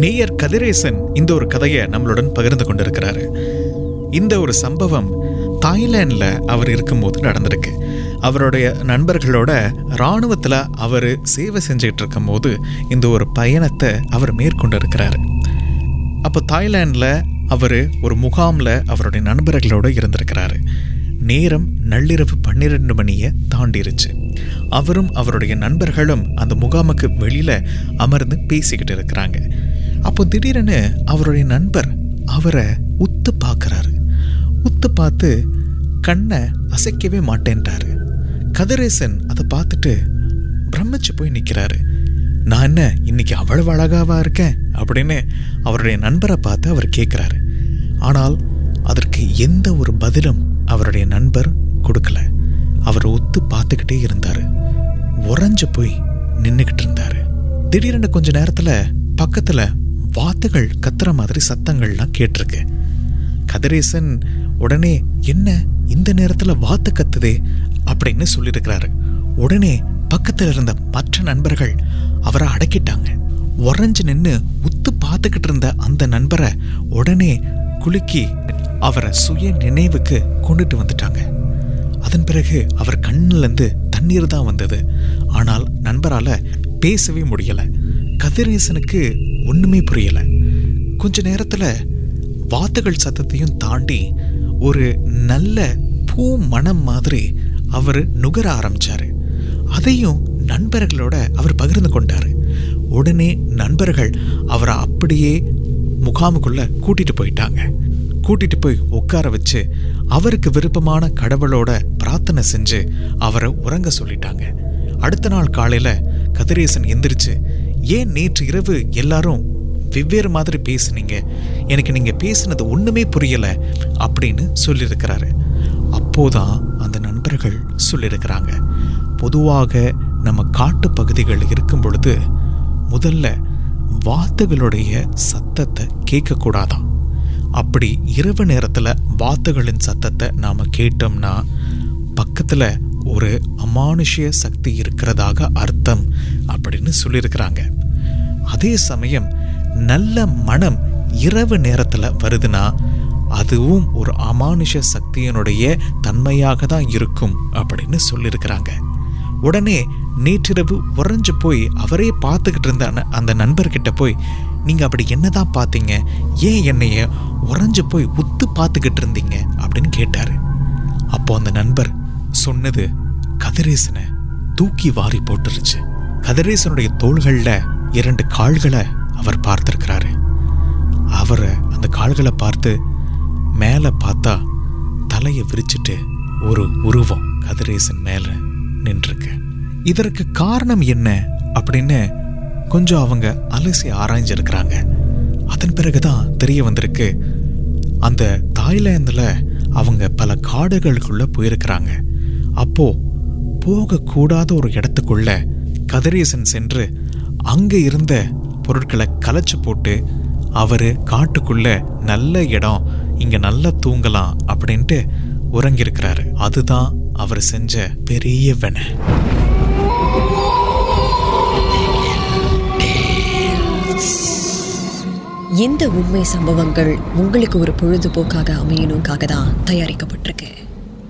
நேயர் கதிரேசன் இந்த ஒரு கதையை நம்மளுடன் பகிர்ந்து கொண்டிருக்கிறாரு. இந்த ஒரு சம்பவம் தாய்லாண்டில் அவர் இருக்கும்போது நடந்திருக்கு. அவருடைய நண்பர்களோட இராணுவத்தில் அவர் சேவை செஞ்சுக்கிட்டு இருக்கும்போது இந்த ஒரு பயணத்தை அவர் மேற்கொண்டிருக்கிறாரு. அப்போ தாய்லாண்டில் அவர் ஒரு முகாமில் அவருடைய நண்பர்களோடு இருந்திருக்கிறாரு. நேரம் நள்ளிரவு பன்னிரெண்டு மணியை தாண்டிருச்சு. அவரும் அவருடைய நண்பர்களும் அந்த முகாமுக்கு வெளியில் அமர்ந்து பேசிக்கிட்டு இருக்கிறாங்க. அப்போ திடீரென அவருடைய நண்பர் அவரை உத்து பார்க்குறாரு. உத்து பார்த்து கண்ணை அசைக்கவே மாட்டேன்றாரு கதிரேசன் அதை பார்த்துட்டு பிரமிச்சு போய் நிற்கிறாரு நான் என்ன இன்னைக்கு அவ்வளவு அழகாவா இருக்கேன்? அப்படின்னு அவருடைய நண்பரை பார்த்து அவர் கேட்குறாரு ஆனால் அதற்கு எந்த ஒரு பதிலும் அவருடைய நண்பர் கொடுக்கல. அவர் ஒத்து பார்த்துக்கிட்டே இருந்தாரு. உறைஞ்சு போய் நின்றுக்கிட்டு இருந்தாரு. திடீரென கொஞ்ச நேரத்துல பக்கத்துல வாத்துகள் கத்துற மாதிரி சத்தங்கள்லாம் கேட்டிருக்கு. கதிரேசன் உடனே என்ன இந்த நேரத்துல வாத்து கத்துதே? அப்படின்னு சொல்லியிருக்கிறாரு. உடனே பக்கத்துல இருந்த மற்ற நண்பர்கள் அவரை அடக்கிட்டாங்க. உறைஞ்சு நின்று உத்து பார்த்துக்கிட்டு இருந்த அந்த நண்பரை உடனே குலுக்கி அவரை சுய நினைவுக்கு கொண்டுட்டு வந்துட்டாங்க. அதன் பிறகு அவர் கண்ணிலேருந்து தண்ணீர் தான் வந்தது. ஆனால் நண்பரால பேசவே முடியல. கதிரேசனுக்கு ஒண்ணுமே புரியல. கொஞ்ச நேரத்துல வாத்துகள் சத்தத்தையும் தாண்டி ஒரு நல்ல பூ மனம் மாதிரி அவர் நுகர ஆரம்பிச்சாரு. அதையும் நண்பர்களோட அவர் பகிர்ந்து கொண்டாரு. உடனே நண்பர்கள் அவரை அப்படியே முகாமுக்குள்ளே கூட்டிட்டு போயிட்டாங்க. கூட்டிட்டு போய் உட்கார வச்சு அவருக்கு விருப்பமான கடவுளோட பிரார்த்தனை செஞ்சு அவரை உறங்க சொல்லிட்டாங்க. அடுத்த நாள் காலையில கதிரேசன் எந்திரிச்சு ஏன் நேற்று இரவு எல்லாரும் வெவ்வேறு மாதிரி பேசுனீங்க? எனக்கு நீங்கள் பேசுனது ஒன்றுமே புரியலை அப்படின்னு சொல்லியிருக்கிறாரு. அப்போதான் அந்த நண்பர்கள் சொல்லியிருக்கிறாங்க. பொதுவாக நம்ம காட்டு பகுதிகள் இருக்கும் பொழுது முதல்ல வாத்துகளுடைய சத்தத்தை கேட்கக்கூடாதாம் அப்படி இரவு நேரத்தில் வாத்துகளின் சத்தத்தை நாம் கேட்டோம்னா பக்கத்தில் ஒரு அமானுஷ்ய சக்தி இருக்கிறதாக அர்த்தம் அப்படின்னு சொல்லியிருக்கிறாங்க. அதே சமயம் நல்ல மனம் இரவு நேரத்தில் வருதுன்னா அதுவும் ஒரு அமானுஷ சக்தியினுடைய தன்மையாக தான் இருக்கும் அப்படின்னு சொல்லியிருக்கிறாங்க. உடனே நேற்றிரவு உறைஞ்சு போய் அவரே பார்த்துக்கிட்டு இருந்த அந்த- அந்த நண்பர்கிட்ட போய் நீங்கள் அப்படி என்னதான் பார்த்தீங்க? ஏன் என்னைய உறைஞ்சு போய் உத்து பார்த்துக்கிட்டு இருந்தீங்க? அப்படின்னு கேட்டாரு. அப்போ அந்த நண்பர் சொன்னது கதிரேசனை தூக்கி வாரி போட்டுருச்சு. கதிரேசனுடைய தோள்களில் இரண்டு கால்களை அவர் பார்த்துருக்கிறாரு. அவரை அந்த கால்களை பார்த்து மேலே பார்த்தா தலையை விரிச்சிட்டு ஒரு உருவம் கதிரேசன் மேலே நின்றுருக்கு. இதற்கு காரணம் என்ன அப்படின்னு கொஞ்சம் அவங்க அலசி ஆராய்ஞ்சிருக்கிறாங்க. அதன் பிறகு தான் தெரிய வந்திருக்கு. அந்த தாய்லாந்தில் அவங்க பல காடுகளுக்குள்ள போயிருக்கிறாங்க. அப்போ போகக்கூடாத ஒரு இடத்துக்குள்ள கதிரேசன் சென்று அங்கே இருந்த பொருட்களை கலைச்சு போட்டு அவர் காட்டுக்குள்ள நல்ல இடம் இங்கே நல்லா தூங்கலாம் அப்படின்ட்டு உறங்கியிருக்கிறாரு. அதுதான் அவர் செஞ்ச பெரிய வென. இந்த உண்மை சம்பவங்கள் உங்களுக்கு ஒரு பொழுதுபோக்காக அமையணுக்காக தான் தயாரிக்கப்பட்டிருக்கு.